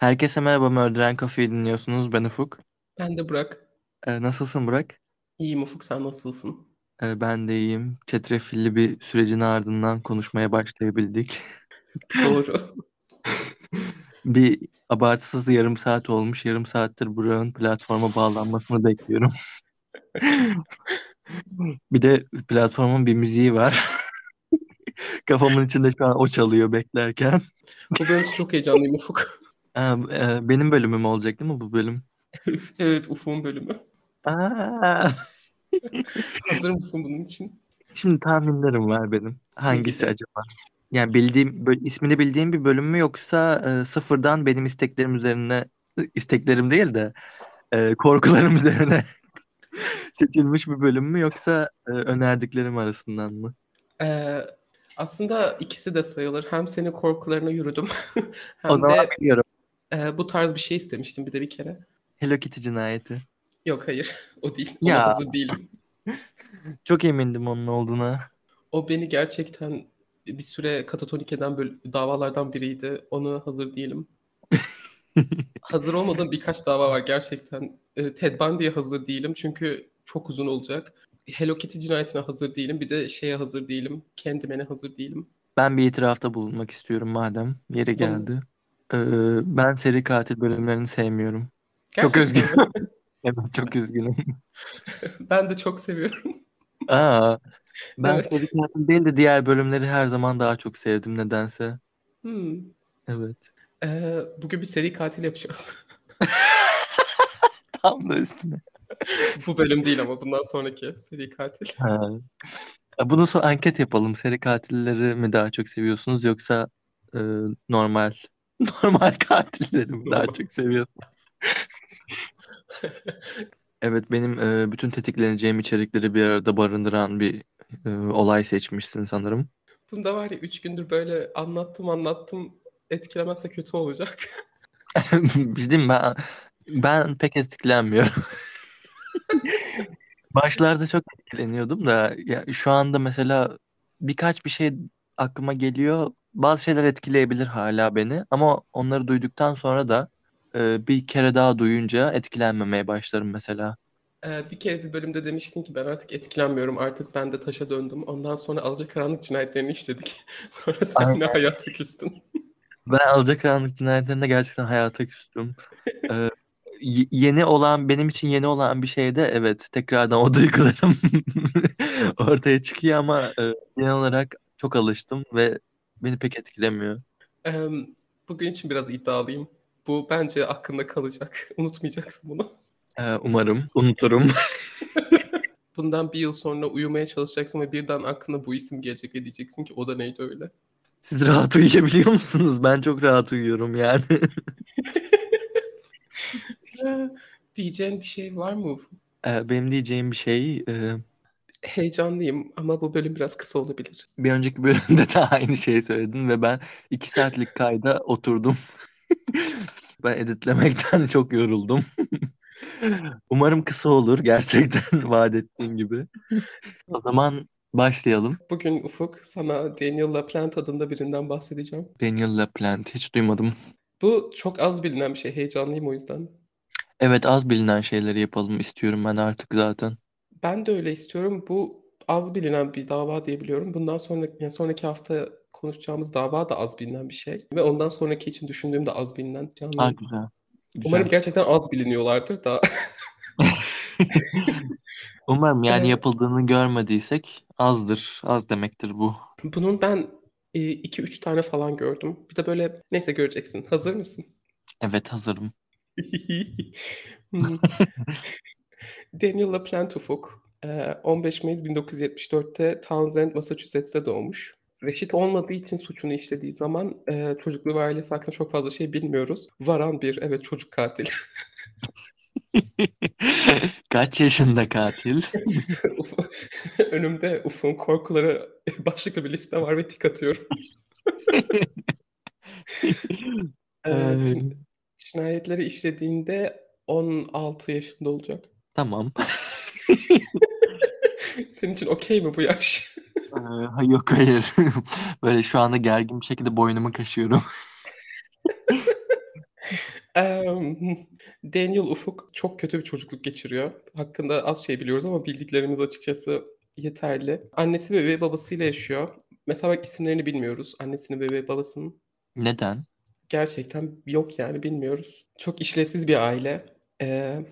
Herkese merhaba, Murder Coffee'yi dinliyorsunuz. Ben Ufuk. Ben de Burak. Ee, nasılsın Burak? İyiyim Ufuk, sen nasılsın? Ee, ben de iyiyim. Çetrefilli bir sürecin ardından konuşmaya başlayabildik. Doğru. Bir abartısız yarım saat olmuş. Yarım saattir Burak'ın platforma bağlanmasını bekliyorum. Bir de platformun bir müziği var. Kafamın içinde şu an o çalıyor beklerken. Bu bölüm için çok heyecanlıyım Ufuk. Aa, e, benim bölümüm olacak değil mi bu bölüm? Evet, Ufuk'un bölümü. Aa, Hazır mısın bunun için? şimdi tahminlerim var benim. Hangisi gibi? acaba? Yani bildiğim, böyle ismini bildiğim bir bölüm mü yoksa e, sıfırdan benim isteklerim üzerine, isteklerim değil de e, korkularım üzerine seçilmiş bir bölüm mü yoksa e, önerdiklerim arasından mı? Ee, aslında ikisi de sayılır. Hem senin korkularına yürüdüm O hem zaman de biliyorum. E, bu tarz bir şey istemiştim bir de bir kere. Hello Kitty cinayeti. Yok hayır, o değil. Ona Ya hazır değilim. çok emindim onun olduğuna. O beni gerçekten bir süre katatonik eden böl- davalardan biriydi. Onu hazır değilim. Hazır olmadığım birkaç dava var gerçekten. E, Ted Bundy'ye hazır değilim çünkü çok uzun olacak. Hello Kitty cinayetine hazır değilim. Bir de şeye hazır değilim. Candyman'e hazır değilim. Ben bir itirafta bulunmak istiyorum madem yeri Oğlum, geldi. Ee, ben seri katil bölümlerini sevmiyorum. Çok gerçekten üzgünüm. Evet çok üzgünüm. Ben de çok seviyorum. Aa, ben Evet. seri katil değil de diğer bölümleri her zaman daha çok sevdim nedense. Hmm. Evet. Ee, bugün bir seri katil yapacağız. Tam da üstüne. Bu bölüm değil ama bundan sonraki seri katil. Ha. Bunu sonra anket yapalım. Seri katilleri mi daha çok seviyorsunuz yoksa e, normal normal katilleri mi daha çok seviyorsunuz? Evet benim e, bütün tetikleneceğim içerikleri bir arada barındıran bir e, olay seçmişsin sanırım. Bunda var ya 3 gündür böyle anlattım anlattım etkilemezse kötü olacak. Mi? ben ben pek etkilenmiyorum. Başlarda çok etkileniyordum da ya şu anda mesela birkaç bir şey aklıma geliyor. Bazı şeyler etkileyebilir hala beni ama onları duyduktan sonra da e, bir kere daha duyunca etkilenmemeye başlarım mesela. Ee, bir kere bir bölümde demiştin ki ben artık etkilenmiyorum. Artık ben de taşa döndüm. Ondan sonra Alacakaranlık cinayetlerini işledik. Sonra sen Aynen. hayata küstün. Ben Alacakaranlık cinayetlerinde gerçekten hayata küstüm. E, y- yeni olan benim için yeni olan bir şeyde evet tekrardan o duygularım ortaya çıkıyor ama e, genel olarak çok alıştım ve beni pek etkilemiyor. Ee, bugün için biraz iddialıyım. Bu bence aklında kalacak. Unutmayacaksın bunu. E, umarım unuturum. Bundan bir yıl sonra uyumaya çalışacaksın ve birden aklına bu isim gelecek ve diyeceksin ki o da neydi öyle. Siz rahat uyuyabiliyor musunuz? Ben çok rahat uyuyorum yani. Ee, diyeceğin bir şey var mı? E, benim diyeceğim bir şey e, Heyecanlıyım ama bu bölüm biraz kısa olabilir. bir önceki bölümde de aynı şeyi söyledin ve ben iki saatlik kayda oturdum. Ben editlemekten çok yoruldum. Umarım kısa olur gerçekten vaat ettiğin gibi. O zaman başlayalım. Bugün Ufuk sana Daniel LaPlante adında birinden bahsedeceğim. Daniel LaPlante hiç duymadım. Bu çok az bilinen bir şey. Heyecanlıyım o yüzden. Evet az bilinen şeyleri yapalım istiyorum ben artık zaten. Ben de öyle istiyorum. Bu az bilinen bir dava diye biliyorum. Bundan sonraki, yani sonraki hafta konuşacağımız dava da az bilinen bir şey. Ve ondan sonraki için düşündüğüm de az bilinen. Aa Canlıyım. güzel. Umarım Güzel. gerçekten az biliniyorlardır da. Umarım yani Ee, yapıldığını görmediysek azdır. Az demektir bu. bunun ben 2-3 tane falan gördüm. Bir de böyle neyse göreceksin. Hazır mısın? Evet hazırım. Daniel LaPlante Ufuk e, 15 Mayıs 1974'te Townsend, Massachusetts'te doğmuş. Reşit olmadığı için suçunu işlediği zaman e, çocukluğu ve ailesi hakkında çok fazla şey bilmiyoruz. Varan bir evet çocuk katil. Kaç yaşında katil? Önümde Ufuk'un korkuları başlıklı bir liste var ve tik atıyorum. E, Ee, cin- cinayetleri işlediğinde 16 yaşında olacak. Tamam. Senin için okey mi bu yaş? Ee, yok hayır. Böyle şu anda gergin bir şekilde boynumu kaşıyorum. Emm, Daniel Ufuk çok kötü bir çocukluk geçiriyor. Hakkında az şey biliyoruz ama bildiklerimiz açıkçası yeterli. Annesi ve babasıyla yaşıyor. Mesela bak isimlerini bilmiyoruz. Annesinin ve babasının. Neden? Gerçekten yok yani bilmiyoruz. Çok işlevsiz bir aile. Eee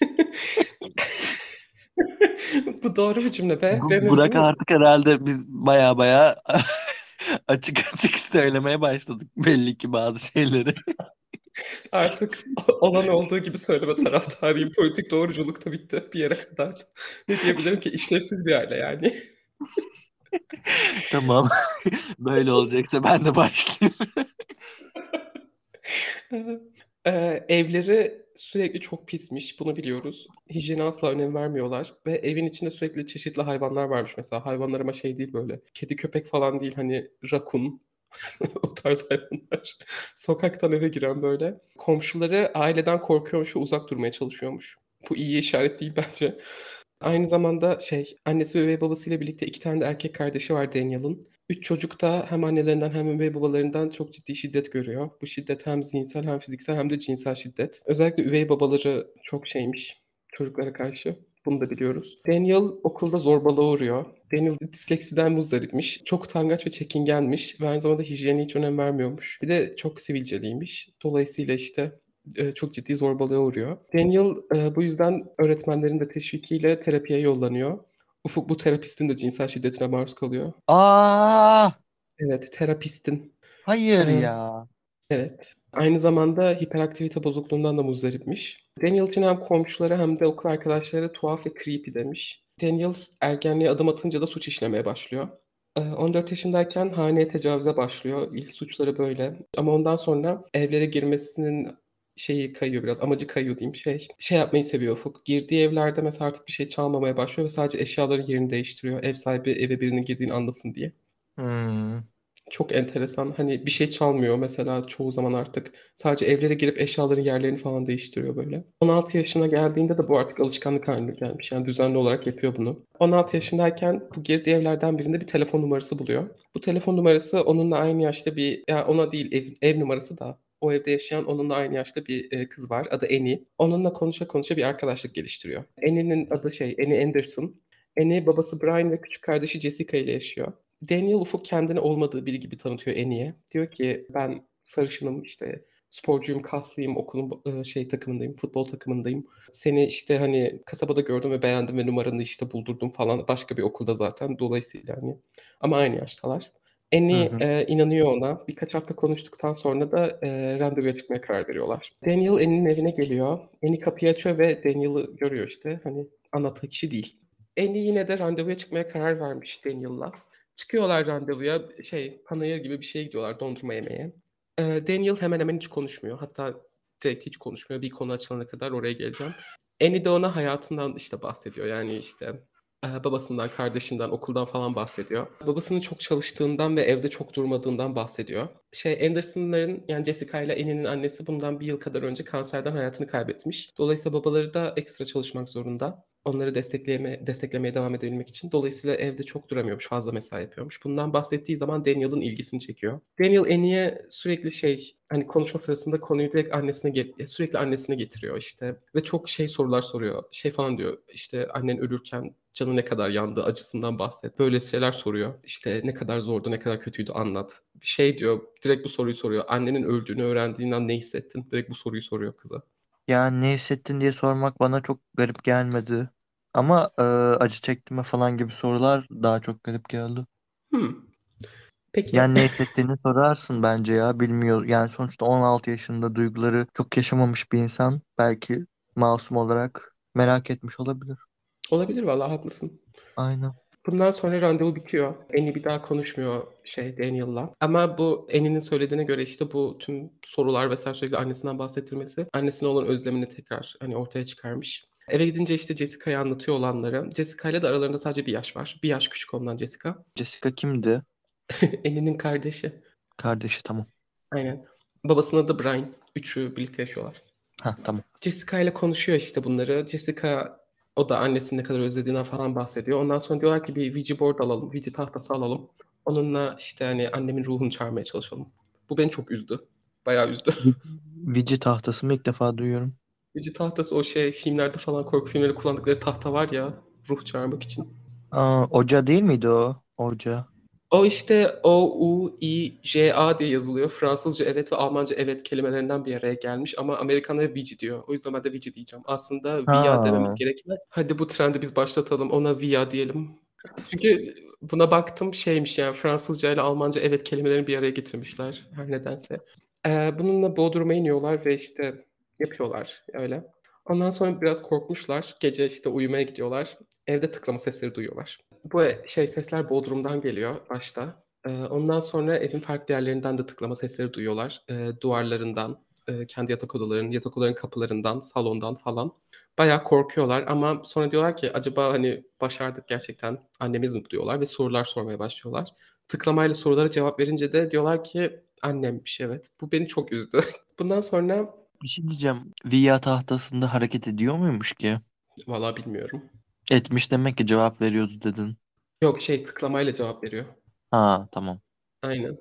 Bu doğru bir cümle be. Bu Denedin Burak artık herhalde biz baya baya açık açık söylemeye başladık belli ki bazı şeyleri. Artık olan olduğu gibi söyleme taraftarıyım. Politik doğruculuk da bitti bir yere kadar. Ne diyebilirim ki? İşlevsiz bir aile yani. Tamam. Böyle olacaksa ben de başlayayım. Eee, evleri sürekli çok pismiş. Bunu biliyoruz. Hijyene asla önem vermiyorlar ve evin içinde sürekli çeşitli hayvanlar varmış mesela. Hayvanlar ama şey değil böyle, kedi köpek falan değil hani rakun o tarz hayvanlar. Sokaktan eve giren böyle. Komşuları aileden korkuyormuş ve uzak durmaya çalışıyormuş. Bu iyi işaret değil bence. Aynı zamanda şey, annesi ve babasıyla birlikte iki tane de erkek kardeşi var Daniel'ın. Üç çocuk da hem annelerinden hem üvey babalarından çok ciddi şiddet görüyor. Bu şiddet hem zihinsel hem fiziksel hem de cinsel şiddet. Özellikle üvey babaları çok şeymiş çocuklara karşı. Bunu da biliyoruz. Daniel okulda zorbalığa uğruyor. Daniel disleksiden muzdaripmiş. Çok utangaç ve çekingenmiş. Ve aynı zamanda hijyene hiç önem vermiyormuş. Bir de çok sivilceliymiş. Dolayısıyla işte e, çok ciddi zorbalığa uğruyor. Daniel e, bu yüzden öğretmenlerin de teşvikiyle terapiye yollanıyor. Ufuk bu terapistin de cinsel şiddetine maruz kalıyor. Aa, Evet, terapistin. hayır Ee, ya. Evet. Aynı zamanda hiperaktivite bozukluğundan da muzdaripmiş. Daniel için hem komşuları hem de okul arkadaşları tuhaf ve creepy demiş. Daniel ergenliğe adım atınca da suç işlemeye başlıyor. Ee, 14 yaşındayken haneye tecavüze başlıyor. İlk suçları böyle. Ama ondan sonra evlere girmesinin şeyi kayıyor biraz. Amacı kayıyor diyeyim şey. Şey yapmayı seviyor Ufuk. Girdiği evlerde mesela artık bir şey çalmamaya başlıyor ve sadece eşyaların yerini değiştiriyor. Ev sahibi eve birinin girdiğini anlasın diye. Hmm. Çok enteresan. Hani bir şey çalmıyor mesela çoğu zaman artık. Sadece evlere girip eşyaların yerlerini falan değiştiriyor böyle. 16 yaşına geldiğinde de bu artık alışkanlık haline gelmiş. Yani düzenli olarak yapıyor bunu. 16 yaşındayken bu girdiği evlerden birinde bir telefon numarası buluyor. Bu telefon numarası onunla aynı yaşta bir, yani ona değil ev, ev numarası da o evde yaşayan onunla aynı yaşta bir e, kız var. Adı Annie. Onunla konuşa konuşa bir arkadaşlık geliştiriyor. Annie'nin adı şey, Annie Anderson. Annie babası Brian ve küçük kardeşi Jessica ile yaşıyor. Daniel Ufuk kendini olmadığı biri gibi tanıtıyor Annie'ye. Diyor ki ben sarışınım işte sporcuyum, kaslıyım, okulun e, şey takımındayım, futbol takımındayım. Seni işte hani kasabada gördüm ve beğendim ve numaranı işte buldurdum falan. Başka bir okulda zaten dolayısıyla hani. Ama aynı yaştalar. Annie Hı hı. e, inanıyor ona. Birkaç hafta konuştuktan sonra da e, randevuya çıkmaya karar veriyorlar. Daniel Annie'nin evine geliyor. Annie kapıyı açıyor ve Daniel'ı görüyor işte. Hani anlattığı kişi değil. Annie yine de randevuya çıkmaya karar vermiş Daniel'la. Çıkıyorlar randevuya şey panayır gibi bir şeye gidiyorlar dondurma yemeye. Ee, Daniel hemen hemen hiç konuşmuyor. Hatta direkt hiç konuşmuyor. Bir konu açılana kadar oraya geleceğim. Annie de ona hayatından işte bahsediyor. Yani işte e, babasından, kardeşinden, okuldan falan bahsediyor. Babasının çok çalıştığından ve evde çok durmadığından bahsediyor. Şey Anderson'ların yani Jessica ile Annie'nin annesi bundan bir yıl kadar önce kanserden hayatını kaybetmiş. Dolayısıyla babaları da ekstra çalışmak zorunda. Onları destekleme, desteklemeye devam edebilmek için. Dolayısıyla evde çok duramıyormuş, fazla mesai yapıyormuş. Bundan bahsettiği zaman Daniel'ın ilgisini çekiyor. Daniel Annie'ye sürekli şey, hani konuşma sırasında konuyu direkt annesine sürekli annesine getiriyor işte. Ve çok şey sorular soruyor. Şey falan diyor, işte annen ölürken canı ne kadar yandı, acısından bahset. Böyle şeyler soruyor. İşte ne kadar zordu, ne kadar kötüydü anlat. Şey diyor, direkt bu soruyu soruyor. Annenin öldüğünü öğrendiğinden ne hissettin? Direkt bu soruyu soruyor kıza. Yani ne hissettin diye sormak bana çok garip gelmedi. Ama e, acı çekti mi falan gibi sorular daha çok garip geldi. Hmm. Peki. Yani ne hissettiğini sorarsın bence ya bilmiyor. Yani sonuçta 16 yaşında duyguları çok yaşamamış bir insan belki masum olarak merak etmiş olabilir. Olabilir vallahi haklısın. Aynen. Bundan sonra randevu bitiyor. Annie bir daha konuşmuyor şey Daniel'la. Ama bu Annie'nin söylediğine göre işte bu tüm sorular vesaire sürekli annesinden bahsettirmesi annesine olan özlemini tekrar hani ortaya çıkarmış. Eve gidince işte Jessica'ya anlatıyor olanları. Jessica ile de aralarında sadece bir yaş var. Bir yaş küçük ondan Jessica. Jessica kimdi? Annie'nin kardeşi. Kardeşi tamam. Aynen. Babasının adı Brian. Üçü birlikte yaşıyorlar. Ha tamam. Jessica ile konuşuyor işte bunları. Jessica o da annesini ne kadar özlediğinden falan bahsediyor. Ondan sonra diyorlar ki bir Ouija board alalım, Ouija tahtası alalım. Onunla işte hani annemin ruhunu çağırmaya çalışalım. Bu beni çok üzdü. Bayağı üzdü. Vici tahtası mı ilk defa duyuyorum. Vici tahtası o şey filmlerde falan korku filmleri kullandıkları tahta var ya ruh çağırmak için. Aa, Oca değil miydi o? Oca. O işte O-U-I-J-A diye yazılıyor. Fransızca evet ve Almanca evet kelimelerinden bir araya gelmiş ama Amerikanlar Vici diyor. O yüzden ben de Vici diyeceğim. Aslında Via Ha. dememiz gerekmez. Hadi bu trendi biz başlatalım. Ona Via diyelim. Çünkü buna baktım şeymiş yani Fransızca ile Almanca evet kelimelerini bir araya getirmişler her nedense. Ee, bununla Bodrum'a iniyorlar ve işte yapıyorlar öyle. Ondan sonra biraz korkmuşlar. Gece işte uyumaya gidiyorlar. Evde tıklama sesleri duyuyorlar. Bu şey sesler Bodrum'dan geliyor başta. Ee, ondan sonra evin farklı yerlerinden de tıklama sesleri duyuyorlar. Ee, duvarlarından, e, kendi yatak odalarının, yatak odalarının kapılarından, salondan falan. Bayağı korkuyorlar ama sonra diyorlar ki acaba hani başardık gerçekten annemiz mi diyorlar ve sorular sormaya başlıyorlar. Tıklamayla sorulara cevap verince de diyorlar ki annemmiş evet. Bu beni çok üzdü. Bundan sonra Bir şey diyeceğim. Via tahtasında hareket ediyor muymuş ki? vallahi bilmiyorum. Etmiş demek ki cevap veriyordu dedin. Yok şey tıklamayla cevap veriyor. Ha tamam. Aynen.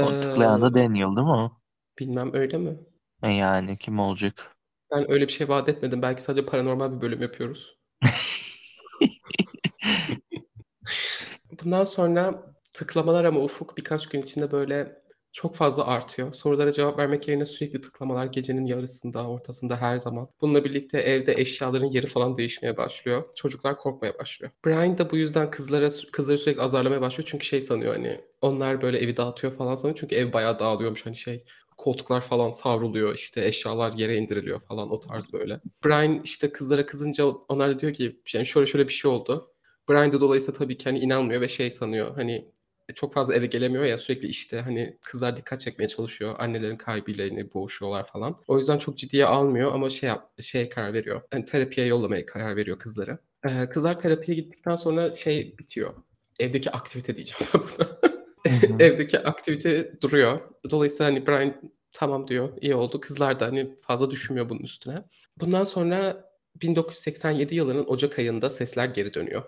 O tıklayan da Ee, Daniel değil mi? bilmem öyle mi? E yani kim olacak? Ben öyle bir şey vaat etmedim. Belki sadece paranormal bir bölüm yapıyoruz. Bundan sonra tıklamalar ama Ufuk birkaç gün içinde böyle çok fazla artıyor. Sorulara cevap vermek yerine sürekli tıklamalar gecenin yarısında, ortasında her zaman. Bununla birlikte evde eşyaların yeri falan değişmeye başlıyor. Çocuklar korkmaya başlıyor. Brian da bu yüzden kızlara kızları sürekli azarlamaya başlıyor. Çünkü şey sanıyor hani onlar böyle evi dağıtıyor falan sanıyor. Çünkü ev bayağı dağılıyormuş hani şey koltuklar falan savruluyor işte eşyalar yere indiriliyor falan o tarz böyle. Brian işte kızlara kızınca onlar da diyor ki yani şöyle şöyle bir şey oldu. Brian da dolayısıyla tabii ki hani inanmıyor ve şey sanıyor hani çok fazla eve gelemiyor ya sürekli işte hani kızlar dikkat çekmeye çalışıyor. Annelerin kaybıyla boğuşuyorlar falan. O yüzden çok ciddiye almıyor ama şey yap, şeye karar veriyor. Yani terapiye yollamaya karar veriyor kızları. Ee, kızlar terapiye gittikten sonra şey bitiyor. Evdeki aktivite diyeceğim ben buna. Evdeki aktivite duruyor. Dolayısıyla hani Brian tamam diyor iyi oldu. Kızlar da hani fazla düşünmüyor bunun üstüne. Bundan sonra 1987 yılının Ocak ayında sesler geri dönüyor.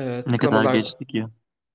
Ee, Ne kadar geçti ki?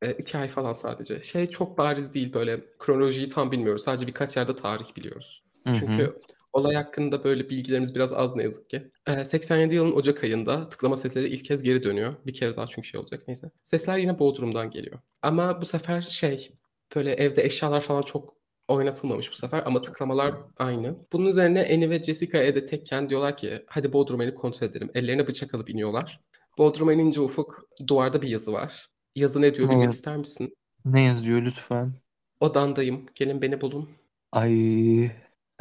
E, iki ay falan sadece. Şey çok bariz değil böyle kronolojiyi tam bilmiyoruz. Sadece birkaç yerde tarih biliyoruz. Hı hı. Çünkü olay hakkında böyle bilgilerimiz biraz az ne yazık ki. Ee, 87 yılın Ocak ayında tıklama sesleri ilk kez geri dönüyor. Bir kere daha çünkü şey olacak neyse. Sesler yine Bodrum'dan geliyor. Ama bu sefer şey böyle evde eşyalar falan çok oynatılmamış bu sefer ama tıklamalar aynı. Bunun üzerine Annie ve Jessica evde tekken diyorlar ki hadi Bodrum'a inip kontrol edelim. Ellerine bıçak alıp iniyorlar. Bodrum'a inince Ufuk duvarda bir yazı var. Yazı ne diyor Ne, bilmek ister misin? ne yazıyor lütfen? Odandayım. Gelin beni bulun. Ay.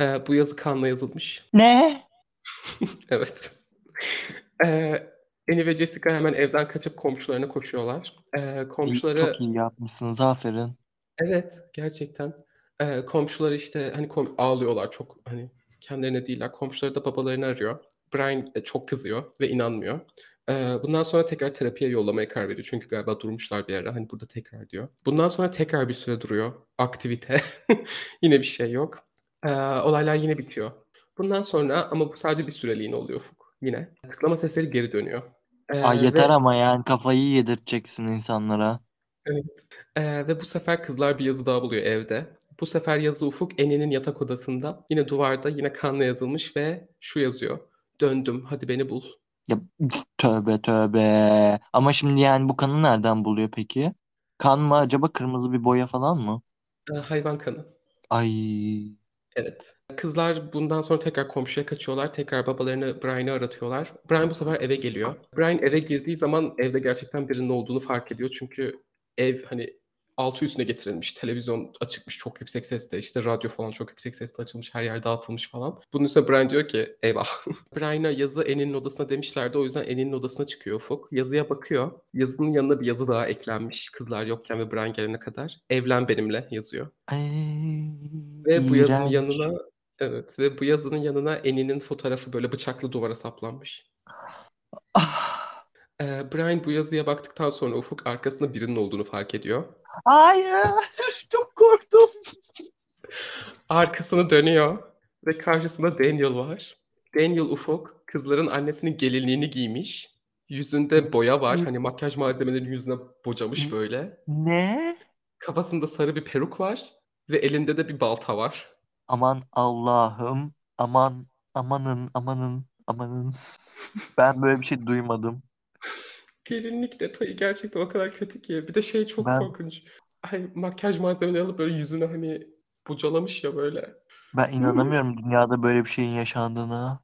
Ee, bu yazı kanla yazılmış. Ne? Evet. Ee, Annie ve Jessica hemen evden kaçıp komşularına koşuyorlar. Ee, İyi, komşuları çok iyi yapmışsınız. Aferin. evet gerçekten Ee, komşuları işte hani kom- ağlıyorlar çok hani kendilerine değiller. Komşuları da babalarını arıyor. Brian e, çok kızıyor ve inanmıyor. Bundan sonra tekrar terapiye yollamaya karar veriyor. Çünkü galiba durmuşlar bir ara. Hani burada tekrar diyor. Bundan sonra tekrar bir süre duruyor. Aktivite. Yine bir şey yok. Olaylar yine bitiyor. Bundan sonra ama bu sadece bir süreliğine oluyor Ufuk. Yine. Tıklama sesleri geri dönüyor. Ee, Ay yeter ve ama yani kafayı yedireceksin insanlara. evet. Ee, ve bu sefer kızlar bir yazı daha buluyor evde. Bu sefer yazı Ufuk Eni'nin yatak odasında. Yine duvarda yine kanla yazılmış ve şu yazıyor. Döndüm hadi beni bul. Ya tövbe tövbe. Ama şimdi yani bu kanı nereden buluyor peki? Kan mı acaba kırmızı bir boya falan mı? Ee, hayvan kanı. Ay. Evet. Kızlar bundan sonra tekrar komşuya kaçıyorlar. Tekrar babalarını Brian'ı aratıyorlar. Brian bu sefer eve geliyor. Brian eve girdiği zaman evde gerçekten birinin olduğunu fark ediyor. Çünkü ev hani altı üstüne getirilmiş. Televizyon açıkmış çok yüksek sesle. İşte radyo falan çok yüksek sesle açılmış. Her yer dağıtılmış falan. Bunun üstüne Brian diyor ki eyvah. Brian'a yazı Eninin odasına demişlerdi. O yüzden Eninin odasına çıkıyor Ufuk. Yazıya bakıyor. Yazının yanına bir yazı daha eklenmiş. Kızlar yokken ve Brian gelene kadar. Evlen benimle yazıyor. Ay. Ve bu yazının yanına evet ve bu yazının yanına Annie'nin fotoğrafı böyle bıçaklı duvara saplanmış. Ah. Brian bu yazıya baktıktan sonra Ufuk arkasında birinin olduğunu fark ediyor. Hayır. Çok korktum. Arkasını dönüyor ve karşısında Daniel var. Daniel Ufuk kızların annesinin gelinliğini giymiş. Yüzünde boya var. Hani makyaj malzemelerinin yüzüne bocamış böyle. Ne? Kafasında sarı bir peruk var ve elinde de bir balta var. Aman Allah'ım. Aman, amanın, amanın, amanın. Ben böyle bir şey duymadım. Gelinlik detayı gerçekten o kadar kötü ki. Bir de şey çok Ben korkunç. Ay, makyaj malzemeleri alıp böyle yüzüne hani bucalamış ya böyle. ben inanamıyorum dünyada böyle bir şeyin yaşandığına.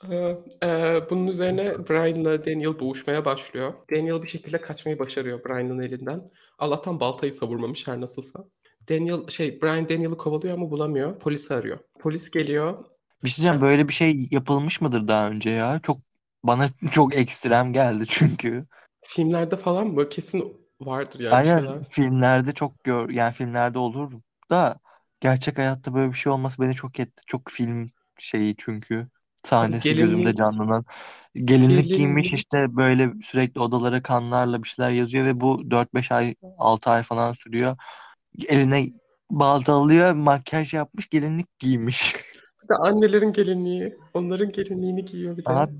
Eee, bunun üzerine Brian'la Daniel boğuşmaya başlıyor. Daniel bir şekilde kaçmayı başarıyor Brian'ın elinden. Allah'tan baltayı savurmamış her nasılsa. Daniel şey Brian Daniel'ı kovalıyor ama bulamıyor. Polisi arıyor. Polis geliyor. Bir şey diyeceğim, Ee, böyle bir şey yapılmış mıdır daha önce ya? Çok bana çok ekstrem geldi çünkü. filmlerde falan mı? Kesin vardır yani Aynen şeyler. filmlerde çok gör yani filmlerde olur da gerçek hayatta böyle bir şey olması beni çok etti. Çok film şeyi çünkü sahnesi gözümde Gelinlik, canlanan. Gelinlik giymiş gelinlik. işte böyle sürekli odalara kanlarla bir şeyler yazıyor ve bu 4-5 ay 6 ay falan sürüyor. Eline balta alıyor, makyaj yapmış, gelinlik giymiş. De annelerin gelinliği. Onların gelinliğini giyiyor bir de. Abi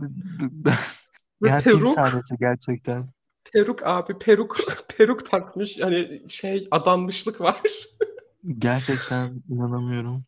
film peruk. sahnesi gerçekten. Peruk abi. Peruk. Peruk takmış. Yani şey adanmışlık var. Gerçekten inanamıyorum.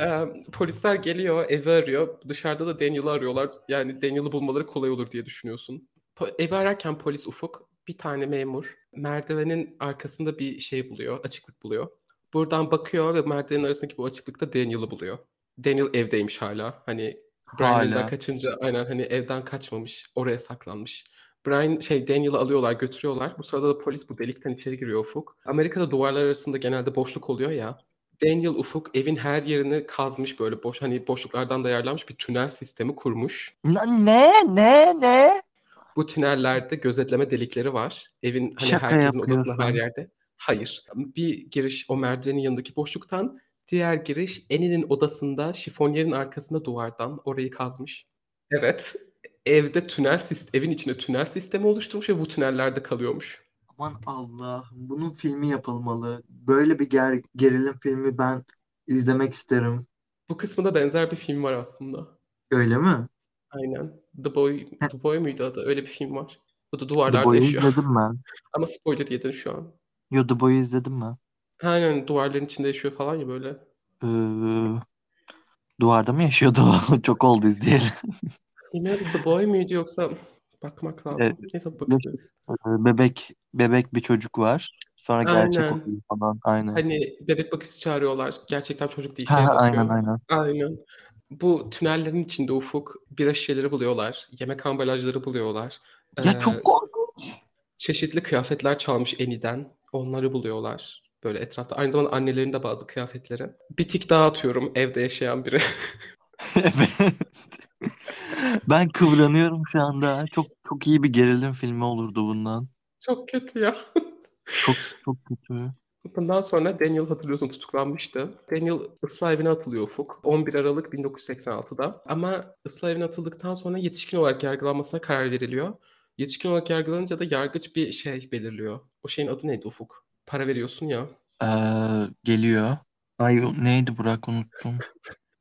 Ee, polisler geliyor, evi arıyor. Dışarıda da Daniel'ı arıyorlar. Yani Daniel'ı bulmaları kolay olur diye düşünüyorsun. Po- evi ararken polis Ufuk bir tane memur merdivenin arkasında bir şey buluyor, açıklık buluyor. Buradan bakıyor ve merdivenin arasındaki bu açıklıkta Daniel'ı buluyor. Daniel evdeymiş hala. Hani Brian elinden Hala. kaçınca aynen hani evden kaçmamış, oraya saklanmış. Brian şey Daniel'ı alıyorlar, götürüyorlar. Bu sırada da polis bu delikten içeri giriyor Ufuk. Amerika'da duvarlar arasında genelde boşluk oluyor ya. Daniel Ufuk evin her yerini kazmış böyle boş hani boşluklardan da ayarlanmış bir tünel sistemi kurmuş. Ne? Ne? Ne? Bu tünellerde gözetleme delikleri var. Evin hani Şaka herkesin odasında her yerde. Hayır. Bir giriş o merdivenin yanındaki boşluktan, diğer giriş Annie'nin odasında şifonyerin arkasında duvardan orayı kazmış. Evet. Evde tünel sistemi, evin içinde tünel sistemi oluşturmuş ve bu tünellerde kalıyormuş. Aman Allah'ım bunun filmi yapılmalı. Böyle bir ger- gerilim filmi ben izlemek isterim. Bu kısmında benzer bir film var aslında. Öyle mi? Aynen. The Boy, The Boy muydu adı? Öyle bir film var. Bu da The duvarlarda Boy'u yaşıyor. izledim ben. Ama spoiler yedin şu an. Yo The Boy'u izledim ben. Aynen duvarların içinde yaşıyor falan ya böyle. Ee, duvarda mı yaşıyordu? Çok oldu izleyeli. Bilmiyorum The Boy muydu yoksa bakmak lazım. Neyse yaş- bakacağız. bebek bebek bir çocuk var. Sonra gerçek Aynen. oluyor falan. Aynen. Hani bebek bakıcısı çağırıyorlar. Gerçekten çocuk değil Ha şeye ha aynen aynen. Aynen. Bu tünellerin içinde Ufuk bira şişeleri buluyorlar. Yemek ambalajları buluyorlar. Ya Ee, çok korkunç. çeşitli kıyafetler çalmış Eni'den. Onları buluyorlar. Böyle etrafta. Aynı zamanda annelerin de bazı kıyafetleri. Bir tik daha atıyorum evde yaşayan biri. Evet. Ben kıvranıyorum şu anda. Çok çok iyi bir gerilim filmi olurdu bundan. Çok kötü ya. Çok çok kötü. Bundan sonra Daniel hatırlıyorsun tutuklanmıştı. Daniel ıslah evine atılıyor Ufuk. 11 Aralık 1986'da. Ama ıslah evine atıldıktan sonra yetişkin olarak yargılanmasına karar veriliyor. Yetişkin olarak yargılanınca da yargıç bir şey belirliyor. O şeyin adı neydi Ufuk? Para veriyorsun ya. Ee, geliyor. Ay o neydi Burak unuttum.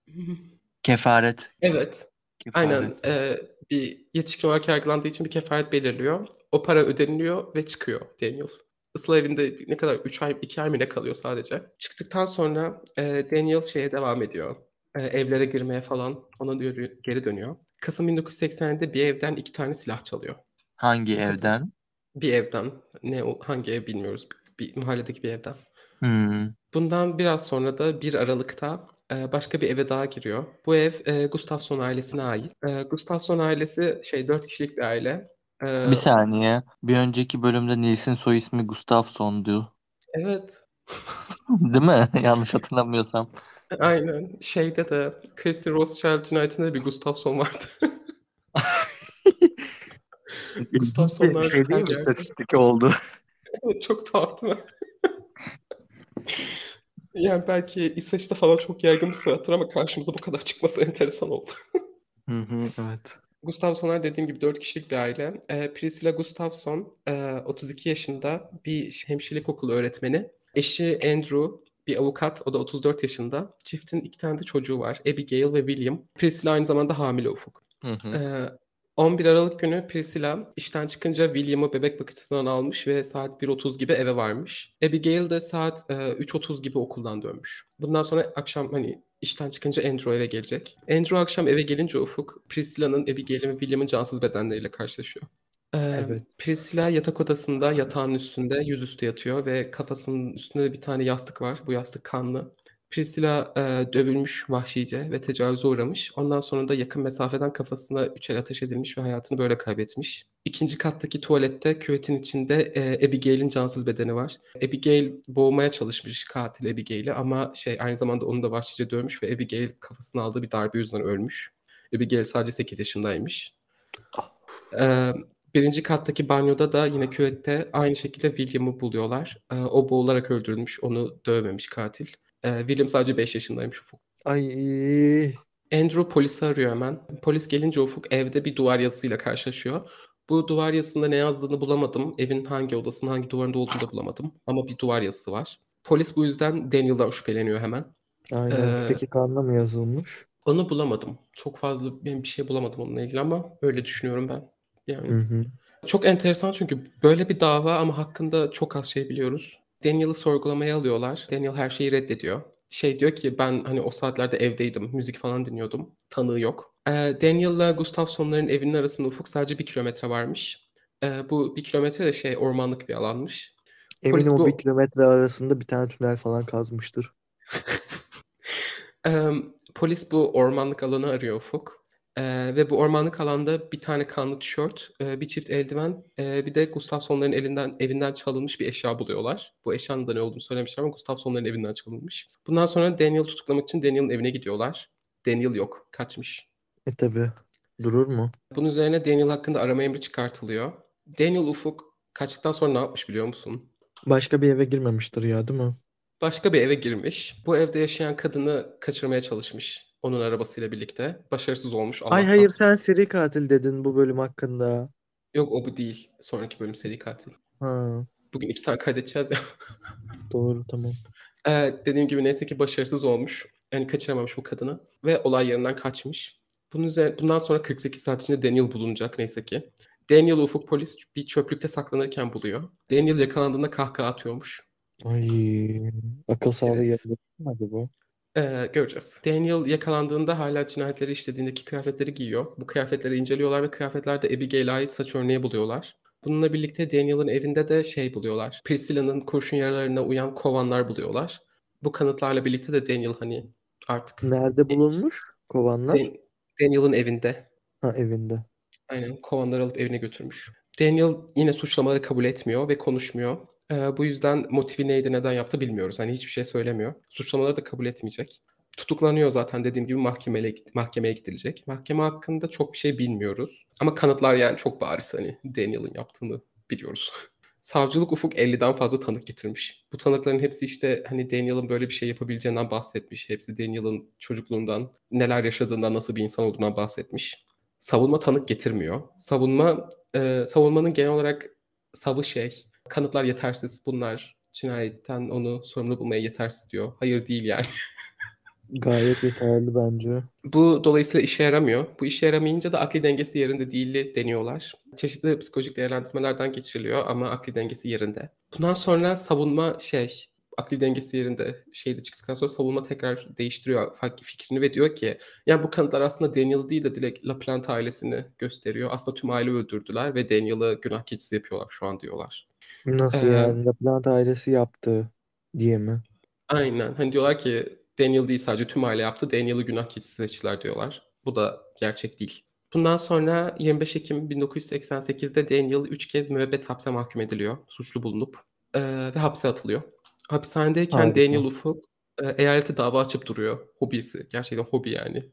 Kefaret. Evet. Kefaret. Aynen. Ee, bir yetişkin olarak yargılandığı için bir kefaret belirliyor. O para ödeniliyor ve çıkıyor Daniel. Islah evinde ne kadar 3 ay 2 ay mı ne kalıyor sadece. Çıktıktan sonra e, Daniel şeye devam ediyor. E, evlere girmeye falan ona diyor, geri dönüyor. Kasım 1980'de bir evden iki tane silah çalıyor. Hangi evden? Bir evden. Ne o- hangi ev bilmiyoruz. Bir, mahalledeki bir evden. Hmm. Bundan biraz sonra da 1 Aralık'ta e, başka bir eve daha giriyor. Bu ev e, Gustafsson ailesine ait. E, Gustafsson ailesi şey 4 kişilik bir aile. E, Bir saniye. Bir önceki bölümde Nils'in soy ismi Gustafsson'du. evet. Değil mi? Yanlış hatırlamıyorsam. Aynen. Şeyde de Christy Rothschild cinayetinde de bir Gustafsson vardı. Gustafssonlar şey değil mi? İstatistik oldu. Çok tuhaf değil mi? Yani belki İsveç'te falan çok yaygın bir soyattır ama karşımıza bu kadar çıkması enteresan oldu. Hı hı, evet. Gustafssonlar dediğim gibi 4 kişilik bir aile. Ee, Priscilla Gustafsson e, 32 yaşında bir hemşirelik okulu öğretmeni. Eşi Andrew bir avukat, o da 34 yaşında. Çiftin iki tane de çocuğu var. Abigail ve William. Priscilla aynı zamanda hamile ufuk. Hı hı. Ee, 11 Aralık günü Priscilla işten çıkınca William'ı bebek bakıcısından almış ve saat 1.30 gibi eve varmış. Abigail de saat e, 3.30 gibi okuldan dönmüş. Bundan sonra akşam hani İşten çıkınca Andrew eve gelecek. Andrew akşam eve gelince Ufuk, Priscilla'nın, Abigail'in ve William'ın cansız bedenleriyle karşılaşıyor. Ee, Evet. Priscilla yatak odasında yatağın üstünde yüzüstü yatıyor ve kafasının üstünde de bir tane yastık var. Bu yastık kanlı. Priscilla e, dövülmüş vahşice ve tecavüze uğramış. Ondan sonra da yakın mesafeden kafasına üç el ateş edilmiş ve hayatını böyle kaybetmiş. İkinci kattaki tuvalette küvetin içinde e, Abigail'in cansız bedeni var. Abigail boğmaya çalışmış katil Abigail'i ama şey aynı zamanda onu da vahşice dövmüş ve Abigail kafasına aldığı bir darbe yüzünden ölmüş. Abigail sadece 8 yaşındaymış. Ee, birinci kattaki banyoda da yine küvette aynı şekilde William'ı buluyorlar. Ee, o boğularak öldürülmüş, onu dövmemiş katil. Ee, William sadece 5 yaşındaymış Ufuk. Ay. Andrew polisi arıyor hemen. Polis gelince Ufuk evde bir duvar yazısıyla karşılaşıyor. Bu duvar yazısında ne yazdığını bulamadım. Evin hangi odasının hangi duvarında olduğunu da bulamadım. Ama bir duvar yazısı var. Polis bu yüzden Daniel'dan şüpheleniyor hemen. Aynen. Ee, Peki kanla mı yazılmış? Onu bulamadım. Çok fazla ben bir şey bulamadım onunla ilgili ama öyle düşünüyorum ben. Yani Hı hı. çok enteresan çünkü böyle bir dava ama hakkında çok az şey biliyoruz. Daniel'ı sorgulamaya alıyorlar. Daniel her şeyi reddediyor. Şey diyor ki ben hani o saatlerde evdeydim. Müzik falan dinliyordum. Tanığı yok. Ee, Daniel'la Gustafson'ların evinin arasında ufuk sadece bir kilometre varmış. Ee, bu bir kilometre de şey ormanlık bir alanmış. Polis Eminim o bir bu kilometre arasında bir tane tünel falan kazmıştır. Polis bu ormanlık alanı arıyor Ufuk. Eee, ve bu ormanlık alanda bir tane kanlı tişört, eee, bir çift eldiven, eee, bir de Gustafson'ların elinden evinden çalınmış bir eşya buluyorlar. Bu eşyanın da ne olduğunu söylemişler ama Gustafson'ların evinden çalınmış. Bundan sonra Daniel'ı tutuklamak için Daniel'ın evine gidiyorlar. Daniel yok, kaçmış. E tabi. Durur mu? Bunun üzerine Daniel hakkında arama emri çıkartılıyor. Daniel Ufuk kaçtıktan sonra ne yapmış biliyor musun? Başka bir eve girmemiştir ya değil mi? Başka bir eve girmiş. Bu evde yaşayan kadını kaçırmaya çalışmış. Onun arabasıyla birlikte. Başarısız olmuş Ay Allah'tan. hayır sen seri katil dedin bu bölüm hakkında. Yok o bu değil. Sonraki bölüm seri katil. Ha, Bugün iki tane kaydedeceğiz ya. doğru tamam. Ee, dediğim gibi neyse ki başarısız olmuş. Yani kaçıramamış bu kadını. Ve olay yerinden kaçmış. Bunun üzerine, bundan sonra 48 saat içinde Daniel bulunacak neyse ki. Daniel Ufuk polis bir çöplükte saklanırken buluyor. Daniel yakalandığında kahkaha atıyormuş. Ay akıl sağlığı Evet. mi acaba? Ee, göreceğiz. Daniel yakalandığında hala cinayetleri işlediğindeki kıyafetleri giyiyor. Bu kıyafetleri inceliyorlar ve kıyafetlerde Abigail'e ait saç örneği buluyorlar. Bununla birlikte Daniel'ın evinde de şey buluyorlar. Priscilla'nın kurşun yaralarına uyan kovanlar buluyorlar. Bu kanıtlarla birlikte de Daniel hani artık Nerede bulunmuş kovanlar? Dan- Daniel'ın evinde. Ha evinde. Aynen kovanları alıp evine götürmüş. Daniel yine suçlamaları kabul etmiyor ve konuşmuyor. Ee, bu yüzden motivi neydi neden yaptı bilmiyoruz. Hani hiçbir şey söylemiyor. Suçlamaları da kabul etmeyecek. Tutuklanıyor zaten dediğim gibi mahkemeye, mahkemeye gidilecek. Mahkeme hakkında çok bir şey bilmiyoruz. Ama kanıtlar yani çok bariz hani Daniel'ın yaptığını biliyoruz. Savcılık Ufuk 50'den fazla tanık getirmiş. Bu tanıkların hepsi işte hani Daniel'ın böyle bir şey yapabileceğinden bahsetmiş. Hepsi Daniel'ın çocukluğundan, neler yaşadığından, nasıl bir insan olduğundan bahsetmiş. Savunma tanık getirmiyor. Savunma e, savunmanın genel olarak savı şey, kanıtlar yetersiz. Bunlar cinayetten onu sorumlu bulmaya yetersiz diyor. Hayır değil yani. Gayet yeterli bence. Bu dolayısıyla işe yaramıyor. Bu işe yaramayınca da akli dengesi yerinde değil deniyorlar. Çeşitli psikolojik değerlendirmelerden geçiriliyor ama akli dengesi yerinde. Bundan sonra savunma şey, akli dengesi yerinde şeyde çıktıktan sonra savunma tekrar değiştiriyor fikrini ve diyor ki ya bu kanıtlar aslında Daniel değil de direkt LaPlante ailesini gösteriyor. Aslında tüm aile öldürdüler ve Daniel'ı günah keçisi yapıyorlar şu an diyorlar. Nasıl Ee, yani? Laplant ailesi yaptı diye mi? Aynen. Hani diyorlar ki Daniel değil sadece tüm aile yaptı. Daniel'ı günah keçisi seçtiler diyorlar. Bu da gerçek değil. Bundan sonra 25 Ekim 1988'de Daniel 3 kez müebbet hapse mahkum ediliyor. Suçlu bulunup e, ve hapse atılıyor. Hapishanedeyken Harika. Daniel Ufuk e, eyalete dava açıp duruyor. Hobisi. Gerçekten hobi yani.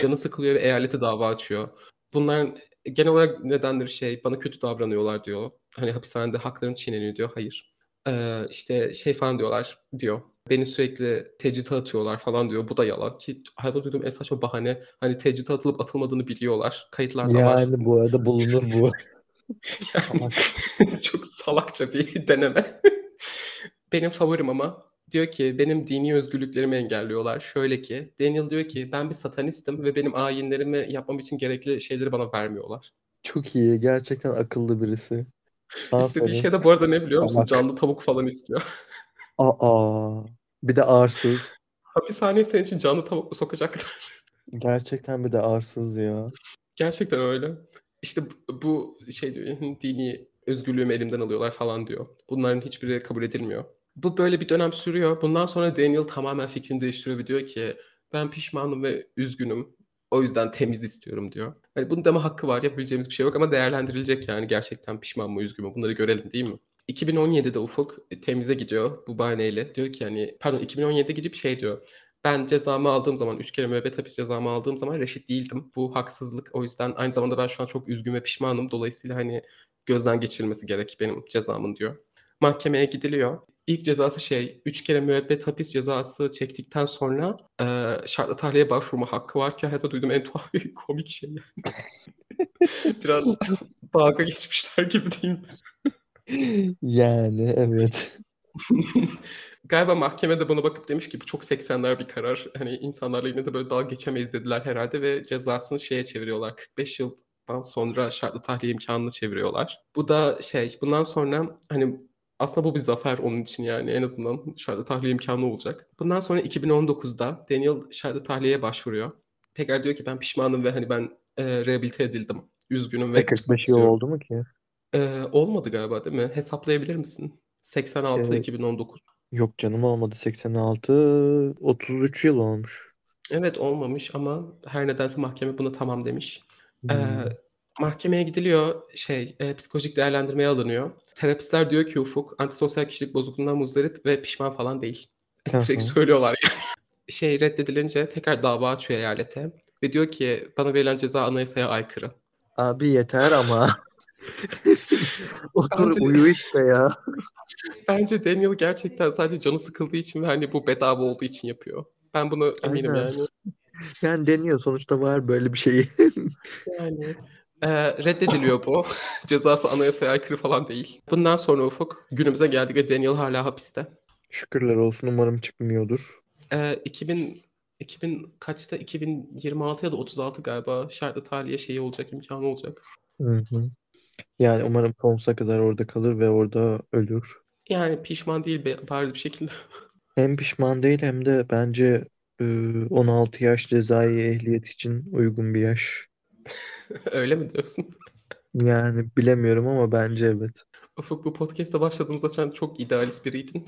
Canı sıkılıyor ve eyalete dava açıyor. Bunlar genel olarak nedendir şey bana kötü davranıyorlar diyor. Hani hapishanede haklarım çiğneniyor diyor. Hayır. Ee, işte şey falan diyorlar diyor. Beni sürekli tecride atıyorlar falan diyor. Bu da yalan ki hayatımda duyduğum en saçma bahane. Hani tecride atılıp atılmadığını biliyorlar. Kayıtlarda var. Yani bu arada bulunur bu. Salak. Çok salakça bir deneme. benim favorim ama diyor ki benim dini özgürlüklerimi engelliyorlar. Şöyle ki Daniel diyor ki ben bir satanistim ve benim ayinlerimi yapmam için gerekli şeyleri bana vermiyorlar. Çok iyi. Gerçekten akıllı birisi. İstediği şey de bu arada ne biliyor musun? Salak. Canlı tavuk falan istiyor. Aa. Bir de arsız. Hapishaneye senin için canlı tavuk mu sokacaklar? Gerçekten bir de arsız ya. Gerçekten öyle. İşte bu- bu şey diyor, dini özgürlüğümü elimden alıyorlar falan diyor. Bunların hiçbiri kabul edilmiyor. Bu böyle bir dönem sürüyor. Bundan sonra Daniel tamamen fikrini değiştiriyor ve diyor ki ben pişmanım ve üzgünüm. O yüzden temiz istiyorum diyor. Hani bunun deme hakkı var. Yapabileceğimiz bir şey yok ama değerlendirilecek yani gerçekten pişman mı üzgün mü bunları görelim değil mi? 2017'de Ufuk temize gidiyor bu bahaneyle. Diyor ki yani pardon 2017'de gidip şey diyor. Ben cezamı aldığım zaman, üç kere müebbet hapis cezamı aldığım zaman reşit değildim. Bu haksızlık. O yüzden aynı zamanda ben şu an çok üzgün ve pişmanım. Dolayısıyla hani gözden geçirilmesi gerek benim cezamın diyor. Mahkemeye gidiliyor. İlk cezası şey, üç kere müebbet hapis cezası çektikten sonra e, şartlı tahliye başvurma hakkı var ki hayatta duyduğum en tuhaf komik şey yani. Biraz dalga geçmişler gibi değil mi? Yani evet. Galiba mahkemede buna bakıp demiş ki bu çok 80'ler bir karar. Hani insanlarla yine de böyle dalga geçemeyiz dediler herhalde ve cezasını şeye çeviriyorlar. 45 yıldan sonra şartlı tahliye imkanını çeviriyorlar. Bu da şey bundan sonra hani aslında bu bir zafer onun için yani en azından şartlı tahliye imkanı olacak. Bundan sonra 2019'da Daniel şartlı tahliyeye başvuruyor. Tekrar diyor ki ben pişmanım ve hani ben e, rehabilite edildim. Üzgünüm ve Ve çıkmak 45 yıl oldu mu ki? E, olmadı galiba değil mi? Hesaplayabilir misin? 86 Evet. 2019. Yok canım olmadı 86 33 yıl olmuş. Evet olmamış ama her nedense mahkeme buna tamam demiş. Ee, Hmm. Mahkemeye gidiliyor, şey, e, psikolojik değerlendirmeye alınıyor. Terapistler diyor ki Ufuk, antisosyal kişilik bozukluğundan muzdarip ve pişman falan değil. Direkt söylüyorlar yani. Şey reddedilince tekrar dava açıyor eyalete ve diyor ki bana verilen ceza anayasaya aykırı. Abi yeter ama. Otur Bence- uyu işte ya. Bence Daniel gerçekten sadece canı sıkıldığı için ve hani bu bedava olduğu için yapıyor. Ben buna eminim Aynen. yani. Yani deniyor sonuçta var böyle bir şeyi. Yani e, reddediliyor bu. Cezası anayasaya aykırı falan değil. Bundan sonra Ufuk günümüze geldik ve Daniel hala hapiste. Şükürler olsun umarım çıkmıyordur. E, 2000 2000 kaçta 2026 ya da 36 galiba şartlı tahliye şeyi olacak imkanı olacak. Hı hı. Yani umarım sonsuza kadar orada kalır ve orada ölür. Yani pişman değil be- bariz bir şekilde. Hem pişman değil hem de bence e, 16 yaş cezai ehliyet için uygun bir yaş. Öyle mi diyorsun? Yani bilemiyorum ama bence evet. Ufuk bu podcast'a başladığımızda sen çok idealist biriydin.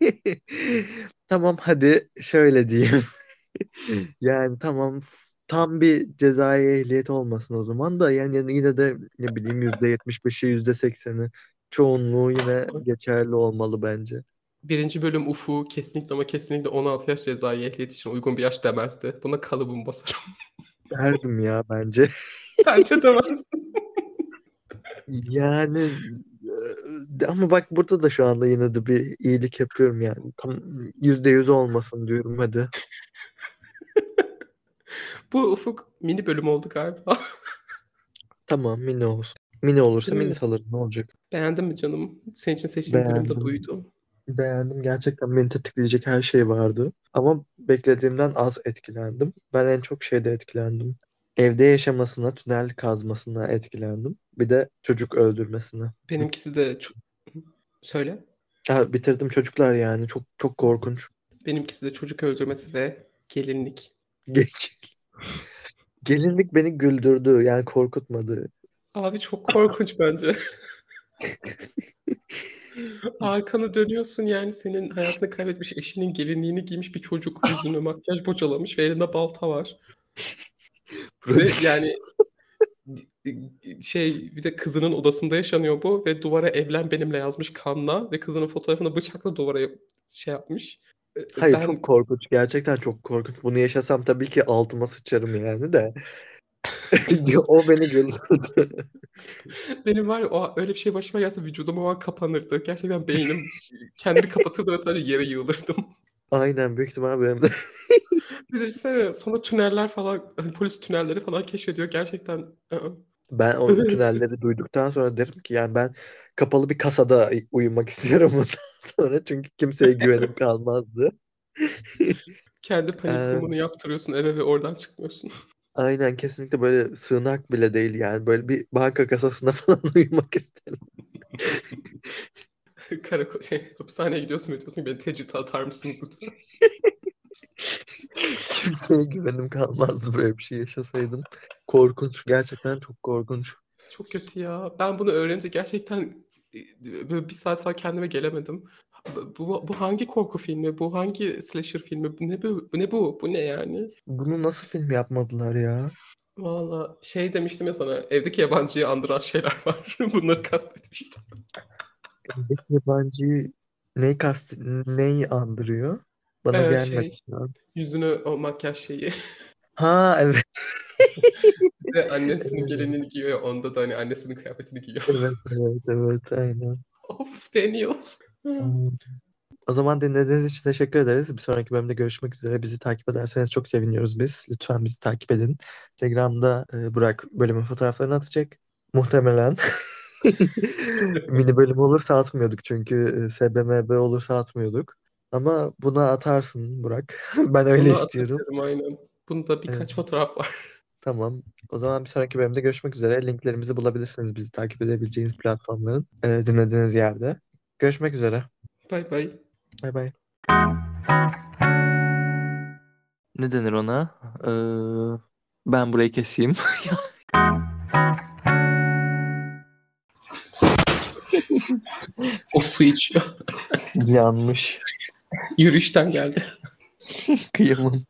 Tamam hadi şöyle diyeyim. Yani tamam tam bir cezai ehliyet olmasın o zaman da yani, yani yine de ne bileyim %75'i %80'i çoğunluğu yine geçerli olmalı bence. Birinci bölüm Ufuk kesinlikle ama kesinlikle 16 yaş cezai ehliyet için uygun bir yaş demezdi. Buna kalıbım basarım. Derdim ya bence. Bence demez. Yani e, ama bak burada da şu anda yine de bir iyilik yapıyorum yani. Tam %100 olmasın diyorum hadi. Bu Ufuk mini bölüm oldu galiba. Tamam mini olsun. Mini olursa mini alırım ne olacak? Beğendin mi canım? Senin için seçtiğim bölüm de buydu. Beğendim. Gerçekten beni tetikleyecek her şey vardı. Ama beklediğimden az etkilendim. Ben en çok şeyde etkilendim. Evde yaşamasına, tünel kazmasına etkilendim. Bir de çocuk öldürmesine. Benimkisi de ço- söyle. Ha, bitirdim çocuklar yani. Çok çok korkunç. Benimkisi de çocuk öldürmesi ve gelinlik. Gelinlik beni güldürdü. Yani korkutmadı. Abi çok korkunç bence. Arkanı dönüyorsun yani senin hayatını kaybetmiş eşinin gelinliğini giymiş bir çocuk yüzüne makyaj bocalamış ve elinde balta var. Ve yani şey bir de kızının odasında yaşanıyor bu ve duvara evlen benimle yazmış kanla ve kızının fotoğrafını bıçakla duvara şey yapmış. E, Hayır Ben çok korkunç. Gerçekten çok korkunç. Bunu yaşasam tabii ki altıma sıçarım yani de. O beni güldürdü. benim var ya o öyle bir şey başıma gelse vücudum o an kapanırdı. Gerçekten beynim kendini kapatırdı ve sadece yere yığılırdım. Aynen büyük ihtimal benim de. Düşünsene sonra tüneller falan hani polis tünelleri falan keşfediyor. Gerçekten ı-ı. Ben o tünelleri duyduktan sonra derim ki yani ben kapalı bir kasada uyumak istiyorum bundan sonra çünkü kimseye güvenim kalmazdı. kendi panik Ee, yaptırıyorsun eve ve oradan çıkmıyorsun. Aynen kesinlikle böyle sığınak bile değil yani böyle bir banka kasasına falan uyumak isterim. Karakol şey hapishaneye gidiyorsun ve diyorsun ki beni tecride atar lütfen? kimseye güvenim kalmazdı böyle bir şey yaşasaydım. Korkunç. Gerçekten çok korkunç. Çok kötü ya. Ben bunu öğrenince gerçekten e, böyle bir saat falan kendime gelemedim. Bu, bu hangi korku filmi? Bu hangi slasher filmi? Bu ne bu? Bu ne bu? Bu ne yani? Bunu nasıl film yapmadılar ya? Valla şey demiştim ya sana evdeki yabancıyı andıran şeyler var. Bunları kastetmiştim. Evdeki yabancı neyi kast neyi andırıyor? Bana Ee, gelmedi şey yüzünü o makyaj şeyi. Ha evet. De annesinin Evet. gelinliğini giyiyor onda da hani annesinin kıyafetini giyiyor. Evet evet evet aynen. Of Daniel. O zaman dinlediğiniz için teşekkür ederiz. Bir sonraki bölümde görüşmek üzere. Bizi takip ederseniz çok seviniyoruz biz. Lütfen bizi takip edin. Instagram'da e, Burak bölümün fotoğraflarını atacak. Muhtemelen. Mini bölüm olursa atmıyorduk çünkü e, SBMB olursa atmıyorduk. Ama buna atarsın Burak. Ben öyle Bunu istiyorum. aynen. Bunda birkaç Evet. fotoğraf var. Tamam. O zaman bir sonraki bölümde görüşmek üzere. Linklerimizi bulabilirsiniz bizi takip edebileceğiniz platformların e, dinlediğiniz yerde. Görüşmek üzere. Bay bay. Bay bay. Ne denir ona? Ee, ben burayı keseyim. O su içiyor. Yanmış. Yürüyüşten geldi. Kıyamam.